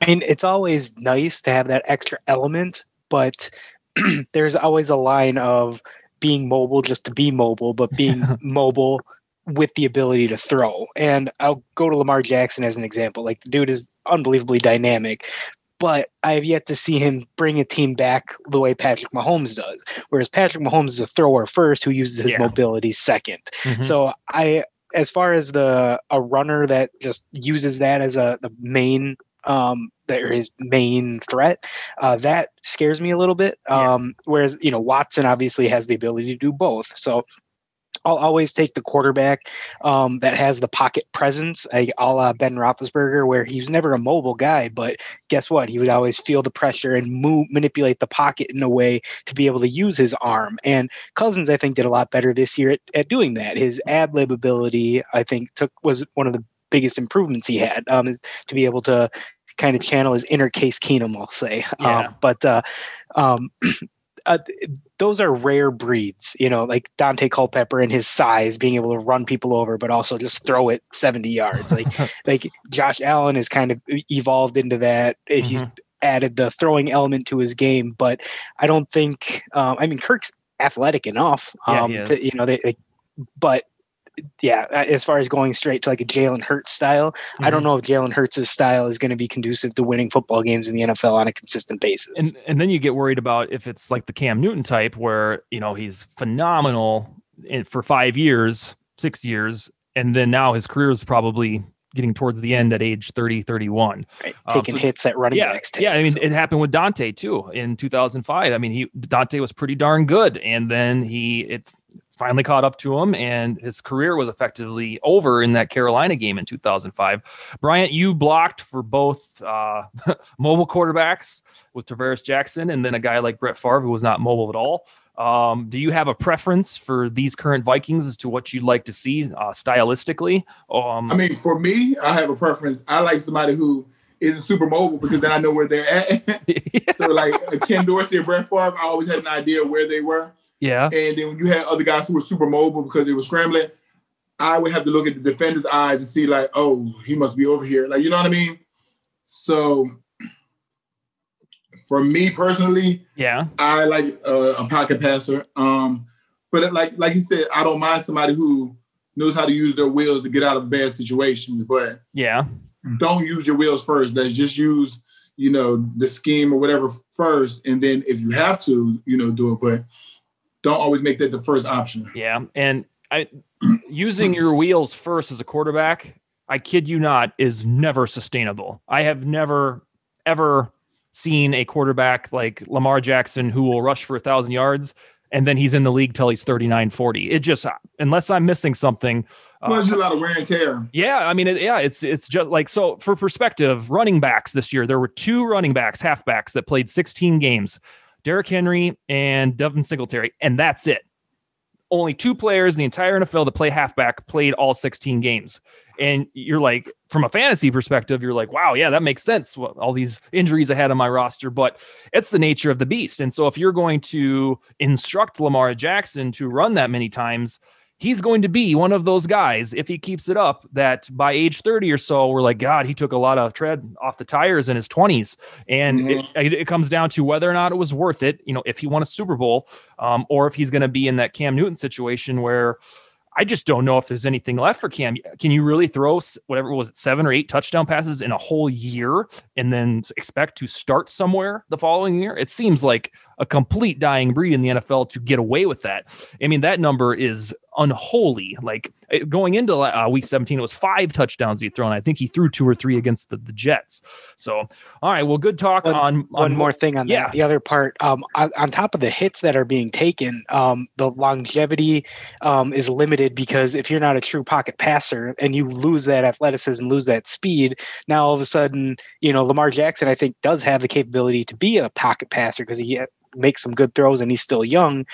I mean, it's always nice to have that extra element, but there's always a line of being mobile just to be mobile, but being mobile with the ability to throw. And I'll go to Lamar Jackson as an example. Like the dude is unbelievably dynamic, but I have yet to see him bring a team back the way Patrick Mahomes does. Whereas Patrick Mahomes is a thrower first who uses his yeah. mobility 2nd mm-hmm. So I as far as the a runner that just uses that as a the main um that his main threat uh, that scares me a little bit um yeah. whereas you know watson obviously has the ability to do both so I'll always take the quarterback um, that has the pocket presence, a la Ben Roethlisberger, where he was never a mobile guy, but guess what? He would always feel the pressure and move, manipulate the pocket in a way to be able to use his arm. And Cousins, I think, did a lot better this year at, at doing that. His ad lib ability, I think, took was one of the biggest improvements he had um, to be able to kind of channel his inner Case Keenum, I'll say. Yeah. Um, but uh, um, uh, those are rare breeds, you know, like Daunte Culpepper and his size, being able to run people over, but also just throw it 70 yards. Like, like Josh Allen has kind of evolved into that. Mm-hmm. He's added the throwing element to his game, but I don't think, um, I mean, Kirk's athletic enough, um, yeah, to, you know, they, they, but yeah, uh, as far as going straight to like a Jalen Hurts style, mm-hmm. I don't mm-hmm. know if Jalen Hurts' style is going to be conducive to winning football games in the NFL on a consistent basis. And and then you get worried about if it's like the Cam Newton type, where you know he's phenomenal in, for five years, six years, and then now his career is probably getting towards the end at age 30 31 right. Um, taking um, so, hits that running yeah, backs take, yeah i mean so. it happened with Daunte too in 2005 i mean he Daunte was pretty darn good and then he it finally caught up to him, and his career was effectively over in that Carolina game in 2005. Bryant, you blocked for both uh, mobile quarterbacks with Tarvaris Jackson, and then a guy like Brett Favre who was not mobile at all. Um, do you have a preference for these current Vikings as to what you'd like to see uh, stylistically? Um, I mean, for me, I have a preference. I like somebody who isn't super mobile because then I know where they're at. so, like Ken Dorsey and Brett Favre, I always had an idea where they were. Yeah. And then when you had other guys who were super mobile because they were scrambling, I would have to look at the defender's eyes and see like, oh, he must be over here. Like, you know what I mean? So for me personally, yeah, I like uh, a pocket passer. Um, but like like you said, I don't mind somebody who knows how to use their wheels to get out of bad situations. But yeah, don't use your wheels first. Let's just use you know the scheme or whatever first, and then if you have to, you know, do it. But don't always make that the first option. Yeah, and I using your wheels first as a quarterback, I kid you not, is never sustainable. I have never ever seen a quarterback like Lamar Jackson who will rush for a thousand yards and then he's in the league till he's 39 40 it just unless i'm missing something well, there's uh, a lot of wear and tear yeah i mean it, yeah it's it's just like so for perspective running backs this year there were two running backs halfbacks that played 16 games Derrick Henry and Devin Singletary, and that's it. Only two players in the entire NFL that play halfback played all 16 games. And you're like, from a fantasy perspective, you're like, wow, yeah, that makes sense. Well, all these injuries I had on my roster, but it's the nature of the beast. And so if you're going to instruct Lamar Jackson to run that many times, he's going to be one of those guys if he keeps it up that by age 30 or so we're like god he took a lot of tread off the tires in his 20s and mm-hmm. it, it, comes down to whether or not it was worth it you know if he won a super bowl um, or if he's going to be in that cam newton situation where I just don't know if there's anything left for Cam. Can you really throw whatever was it, seven or eight touchdown passes in a whole year and then expect to start somewhere the following year? It seems like a complete dying breed in the NFL to get away with that. I mean, that number is unholy. Like going into uh, week 17, it was five touchdowns he thrown. I think he threw two or three against the, the Jets. So, all right, well, good talk one, on, on, one more thing on yeah. that. The other part, um, on, on, top of the hits that are being taken, um, the longevity um, is limited because if you're not a true pocket passer and you lose that athleticism, lose that speed, now all of a sudden, you know, Lamar Jackson, I think, does have the capability to be a pocket passer because he makes some good throws and he's still young,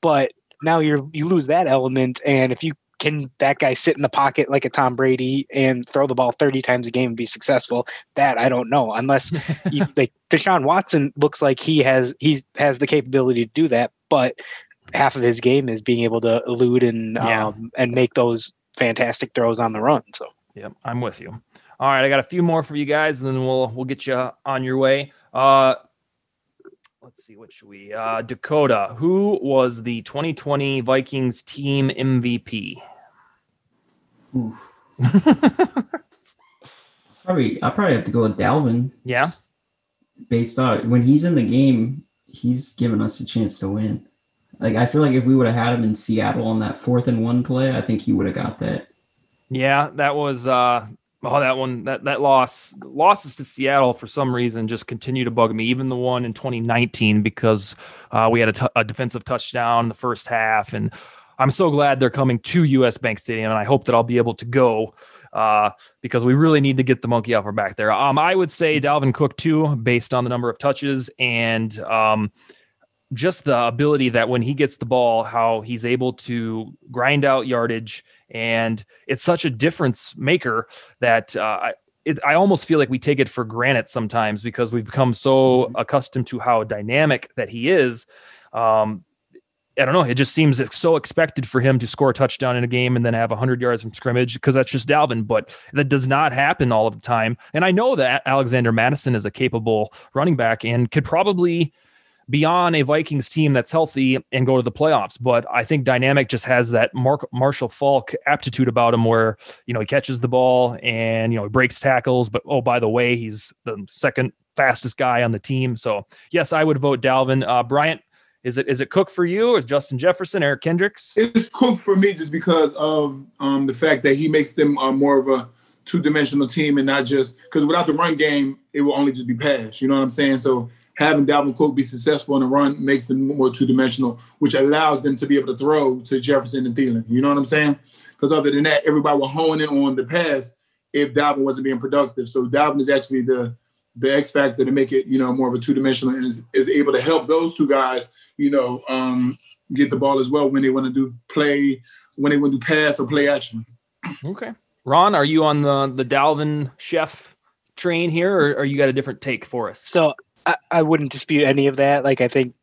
but now you're you lose that element. And if you can that guy sit in the pocket like a Tom Brady and throw the ball 30 times a game and be successful? That I don't know. Unless you, like Deshaun Watson looks like he has he has the capability to do that, but half of his game is being able to elude and yeah. um, and make those fantastic throws on the run. So yeah, I'm with you. All right, I got a few more for you guys, and then we'll we'll get you on your way. Uh, let's see, what should we? Uh, Dakota, who was the 2020 Vikings team MVP? probably, I probably have to go with Dalvin. Yeah. Based on when he's in the game, he's given us a chance to win. Like I feel like if we would have had him in Seattle on that fourth and one play, I think he would have got that. Yeah, that was uh Oh, that one, that that loss, losses to Seattle for some reason just continue to bug me. Even the one in 2019 because uh, we had a, t- a defensive touchdown in the first half, and I'm so glad they're coming to US Bank Stadium, and I hope that I'll be able to go uh, because we really need to get the monkey off our back there. Um, I would say Dalvin Cook too, based on the number of touches and um, just the ability that when he gets the ball, how he's able to grind out yardage, and it's such a difference maker that uh, I, it, I almost feel like we take it for granted sometimes because we've become so mm-hmm. accustomed to how dynamic that he is. Um, I don't know. It just seems so expected for him to score a touchdown in a game and then have 100 yards from scrimmage because that's just Dalvin. But that does not happen all of the time. And I know that Alexander Mattison is a capable running back and could probably beyond a Vikings team that's healthy and go to the playoffs. But I think Dynamic just has that Mark Marshall Faulk aptitude about him where, you know, he catches the ball and, you know, he breaks tackles. But oh, by the way, he's the second fastest guy on the team. So yes, I would vote Dalvin. Uh, Bryant, is it is it Cook for you or Justin Jefferson, Eric Kendricks? It's Cook for me just because of um, the fact that he makes them uh, more of a two dimensional team and not just because without the run game, it will only just be pass. You know what I'm saying? So having Dalvin Cook be successful in the run makes them more two dimensional, which allows them to be able to throw to Jefferson and Thielen. You know what I'm saying? Because other than that, everybody will honing in on the pass if Dalvin wasn't being productive. So Dalvin is actually the the X factor to make it, you know, more of a two dimensional and is, is able to help those two guys, you know, um, get the ball as well when they want to do play, when they want to do pass or play action. Okay. Ron, are you on the the Dalvin chef train here or, or you got a different take for us? So I, I wouldn't dispute any of that. Like I think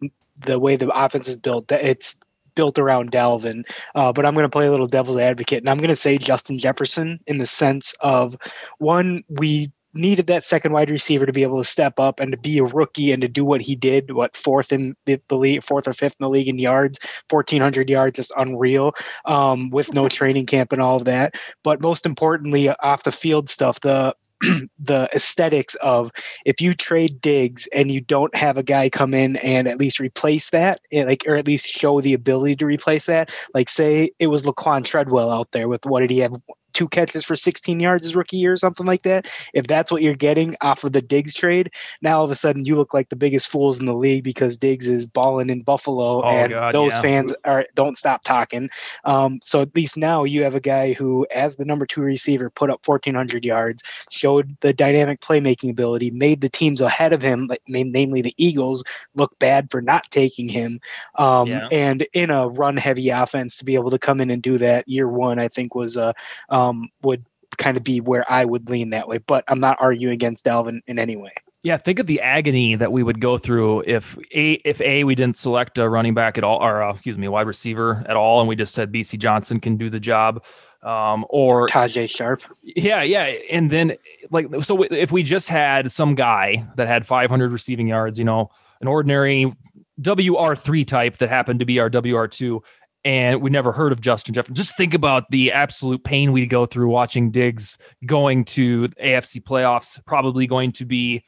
the way the offense is built, it's built around Dalvin. Uh, but I'm going to play a little devil's advocate, and I'm going to say Justin Jefferson in the sense of one, we needed that second wide receiver to be able to step up and to be a rookie and to do what he did. What fourth in the, league, fourth or fifth in the league in yards, 1,400 yards, just unreal. Um, with no training camp and all of that. But most importantly, off the field stuff, the the aesthetics of if you trade Diggs and you don't have a guy come in and at least replace that, eh, like or at least show the ability to replace that. Like say it was Laquan Treadwell out there with what did he have? Two catches for 16 yards his rookie year or something like that. If that's what you're getting off of the Diggs trade, now all of a sudden you look like the biggest fools in the league because Diggs is balling in Buffalo, oh, and God, those yeah. fans are don't stop talking. Um, so at least now you have a guy who, as the number two receiver, put up 1,400 yards, showed the dynamic playmaking ability, made the teams ahead of him, like namely the Eagles, look bad for not taking him. Um, yeah. And in a run-heavy offense, to be able to come in and do that year one, I think was a um, would kind of be where I would lean that way. But I'm not arguing against Dalvin in any way. Yeah, think of the agony that we would go through if a if a we didn't select a running back at all, or uh, excuse me, wide receiver at all, and we just said BC Johnson can do the job, um, or Tajae Sharpe. Yeah, yeah, and then like so if we just had some guy that had 500 receiving yards, you know, an ordinary WR three type that happened to be our WR two, and we never heard of Justin Jefferson. Just think about the absolute pain we go through watching Diggs going to AFC playoffs, probably going to be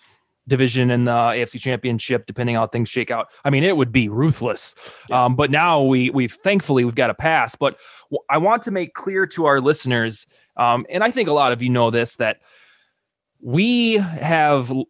division in the AFC Championship, depending how things shake out. I mean, it would be ruthless. Yeah. Um, but now we we've thankfully we've got a pass. But I want to make clear to our listeners, um, and I think a lot of you know this that we have a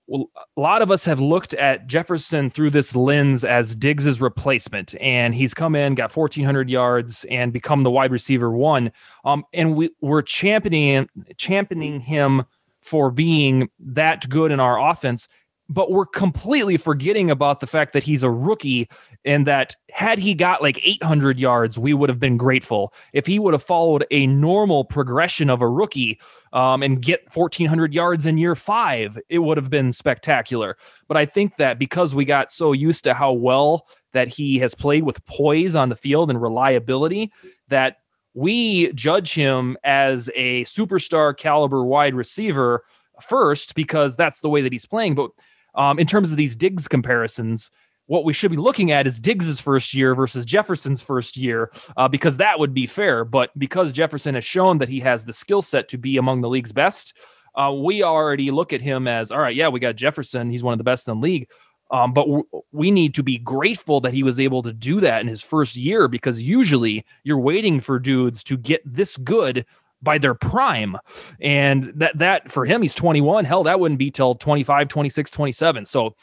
lot of us have looked at Jefferson through this lens as Diggs's replacement, and he's come in, got 1,400 yards, and become the wide receiver one. Um, and we we're championing championing him for being that good in our offense but we're completely forgetting about the fact that he's a rookie and that had he got like 800 yards, we would have been grateful. If he would have followed a normal progression of a rookie um, and get 1,400 yards in year five, it would have been spectacular. But I think that because we got so used to how well that he has played with poise on the field and reliability, that we judge him as a superstar caliber wide receiver first because that's the way that he's playing. But um, in terms of these Diggs comparisons, what we should be looking at is Diggs's first year versus Jefferson's first year, uh, because that would be fair. But because Jefferson has shown that he has the skill set to be among the league's best, uh, we already look at him as all right. Yeah, we got Jefferson; he's one of the best in the league. Um, but w- we need to be grateful that he was able to do that in his first year, because usually you're waiting for dudes to get this good by their prime. And that that for him, he's 21. Hell, that wouldn't be till 25, 26, 27. So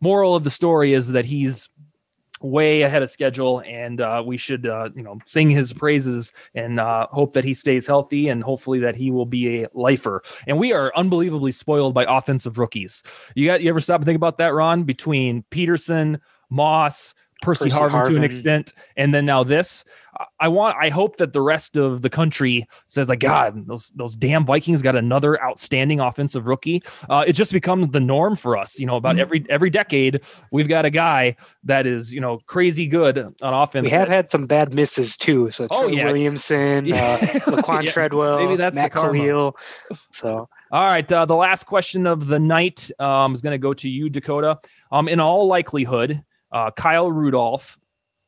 moral of the story is that he's way ahead of schedule and uh, we should uh, you know sing his praises and uh, hope that he stays healthy and hopefully that he will be a lifer and we are unbelievably spoiled by offensive rookies you got you ever stop and think about that ron between peterson moss Percy, Percy Harvin, Harvin, to an extent, and then now this. I want, I hope that the rest of the country says, like, God, those those damn Vikings got another outstanding offensive rookie. Uh, it just becomes the norm for us. You know, about every every decade, we've got a guy that is, you know, crazy good on offense. We have had some bad misses too. So, oh, yeah. Williamson, yeah. uh, Laquan yeah. Treadwell, maybe that's Matt Kalil. So, all right, uh, the last question of the night um, is going to go to you, Dakota. Um, in all likelihood, uh, Kyle Rudolph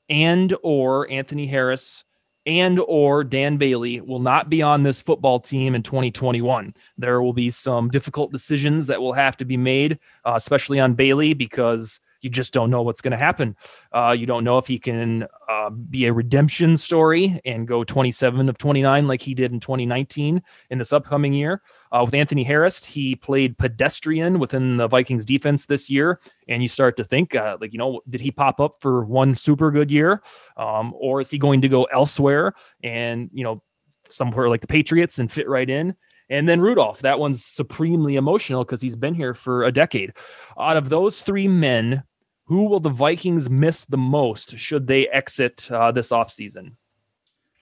and or Anthony Harris and or Dan Bailey will not be on this football team in 2021. There will be some difficult decisions that will have to be made, uh, especially on Bailey because you just don't know what's going to happen. Uh, you don't know if he can uh, be a redemption story and go 27 of 29 like he did in 2019 in this upcoming year. Uh, with Anthony Harris, he played pedestrian within the Vikings defense this year. And you start to think, uh, like, you know, did he pop up for one super good year? Um, or is he going to go elsewhere and, you know, somewhere like the Patriots and fit right in? And then Rudolph, that one's supremely emotional because he's been here for a decade. Out of those three men, who will the Vikings miss the most should they exit uh, this offseason?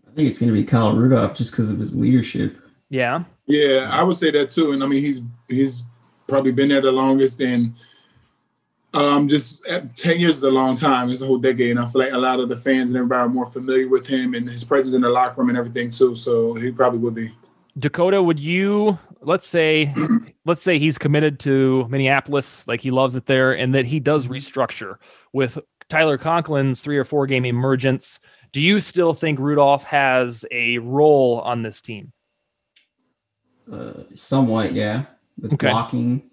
I think it's going to be Kyle Rudolph just because of his leadership. Yeah. Yeah, I would say that too. And I mean, he's he's probably been there the longest, and um, just uh, ten years is a long time. It's a whole decade, and I feel like a lot of the fans and everybody are more familiar with him and his presence in the locker room and everything too. So he probably would be. Dakota, would you let's say let's say he's committed to Minneapolis, like he loves it there, and that he does mm-hmm. restructure with Tyler Conklin's three or four game emergence. Do you still think Rudolph has a role on this team? Uh, somewhat, yeah. With okay. blocking,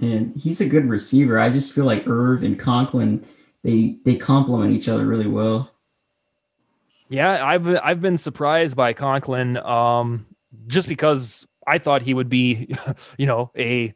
and he's a good receiver. I just feel like Irv and Conklin they they complement each other really well. Yeah, I've I've been surprised by Conklin, um, just because I thought he would be, you know, a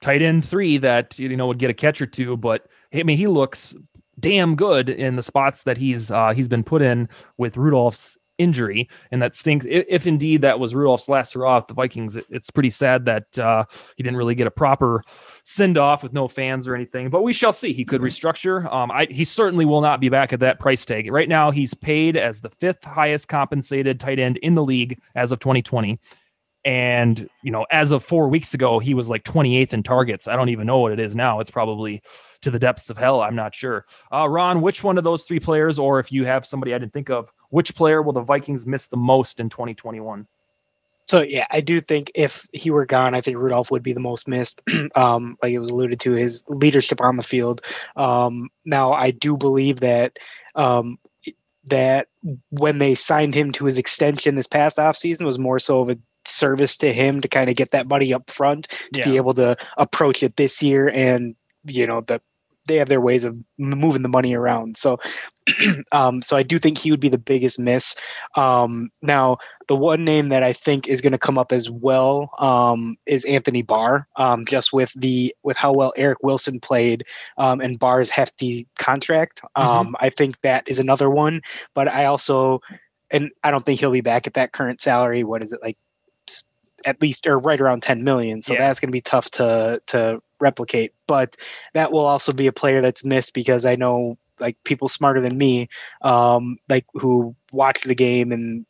tight end three that you know would get a catch or two, but I mean he looks damn good in the spots that he's uh, he's been put in with Rudolph's injury, and that stinks. If, indeed that was Rudolph's last hurrah off the Vikings, it, it's pretty sad that uh, he didn't really get a proper send off with no fans or anything. But we shall see. He could restructure. Um, I, he certainly will not be back at that price tag. Right now, he's paid as the fifth highest compensated tight end in the league as of 2020. And, you know, as of four weeks ago, he was like 28th in targets. I don't even know what it is now. It's probably to the depths of hell. I'm not sure. Uh, Ron, which one of those three players, or if you have somebody I didn't think of, which player will the Vikings miss the most in 2021? So yeah, I do think if he were gone, I think Rudolph would be the most missed. um, like it was alluded to, his leadership on the field. Um, now I do believe that um, that when they signed him to his extension this past offseason was more so of a service to him to kind of get that money up front to yeah. be able to approach it this year and you know the they have their ways of moving the money around. So, um, so I do think he would be the biggest miss. Um, now, the one name that I think is going to come up as well um, is Anthony Barr, um, just with the with how well Eric Wilson played um, and Barr's hefty contract. Mm-hmm. Um, I think that is another one. But I also, and I don't think he'll be back at that current salary. What is it like? At least, or right around 10 million. So yeah. that's going to be tough to to replicate. But that will also be a player that's missed because I know like people smarter than me, um, like who watch the game and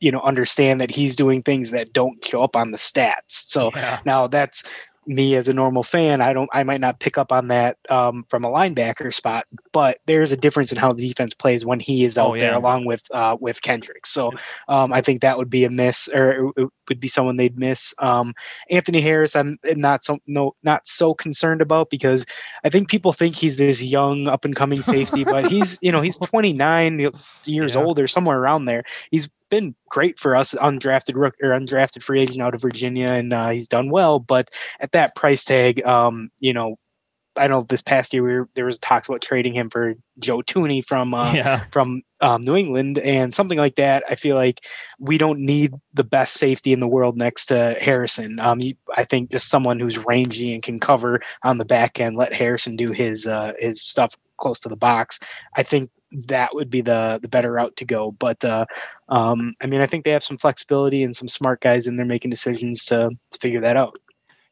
you know understand that he's doing things that don't show up on the stats. So yeah. now that's me as a normal fan, I don't, I might not pick up on that um, from a linebacker spot, but there's a difference in how the defense plays when he is out oh, yeah. there, along with uh, with Kendrick. So um, I think that would be a miss, or it would be someone they'd miss. Um, Anthony Harris, I'm not so no not so concerned about because I think people think he's this young up and coming safety, but he's you know he's 29 years yeah. old or somewhere around there. He's been great for us, undrafted rook or undrafted free agent out of Virginia, and uh, he's done well. But at that price tag, um, you know, I know this past year we were, there was talks about trading him for Joe Thuney from uh, yeah. from um, New England and something like that. I feel like we don't need the best safety in the world next to Harrison. Um, you, I think just someone who's rangy and can cover on the back end, let Harrison do his uh, his stuff close to the box. I think that would be the the better route to go. But uh, um, I mean, I think they have some flexibility and some smart guys in there making decisions to, to figure that out.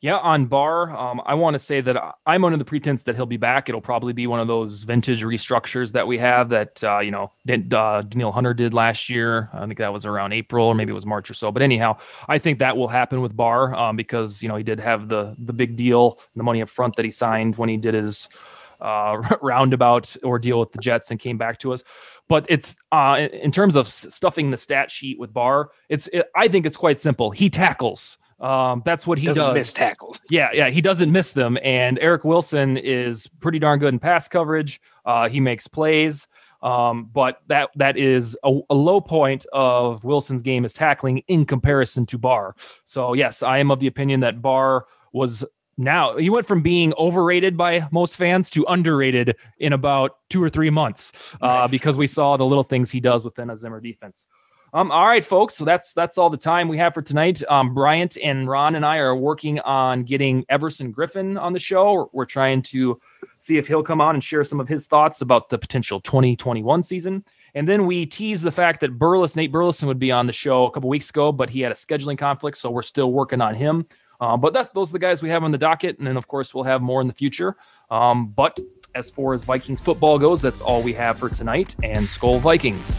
Yeah, on Barr, um, I want to say that I'm under the pretense that he'll be back. It'll probably be one of those vintage restructures that we have that uh, you know uh, Danielle Hunter did last year. I think that was around April or maybe it was March or so. But anyhow, I think that will happen with Barr um, because you know he did have the the big deal, the money up front that he signed when he did his uh, roundabout ordeal with the Jets and came back to us. But it's uh, in terms of stuffing the stat sheet with Barr, it's it, I think it's quite simple. He tackles. Um, that's what he doesn't does. Miss tackles. Yeah, yeah, he doesn't miss them. And Eric Wilson is pretty darn good in pass coverage. Uh, he makes plays. Um, but that that is a, a, low point of Wilson's game is tackling in comparison to Barr. So yes, I am of the opinion that Barr was now he went from being overrated by most fans to underrated in about two or three months uh, because we saw the little things he does within a Zimmer defense. Um, all right, folks. So that's that's all the time we have for tonight. Um, Bryant and Ron and I are working on getting Everson Griffen on the show. We're, we're trying to see if he'll come on and share some of his thoughts about the potential 2021 season. And then we teased the fact that Burles, Nate Burleson, would be on the show a couple weeks ago, but he had a scheduling conflict, so we're still working on him. Uh, but that, those are the guys we have on the docket. And then, of course, we'll have more in the future. Um, but as far as Vikings football goes, that's all we have for tonight. And Skol Vikings.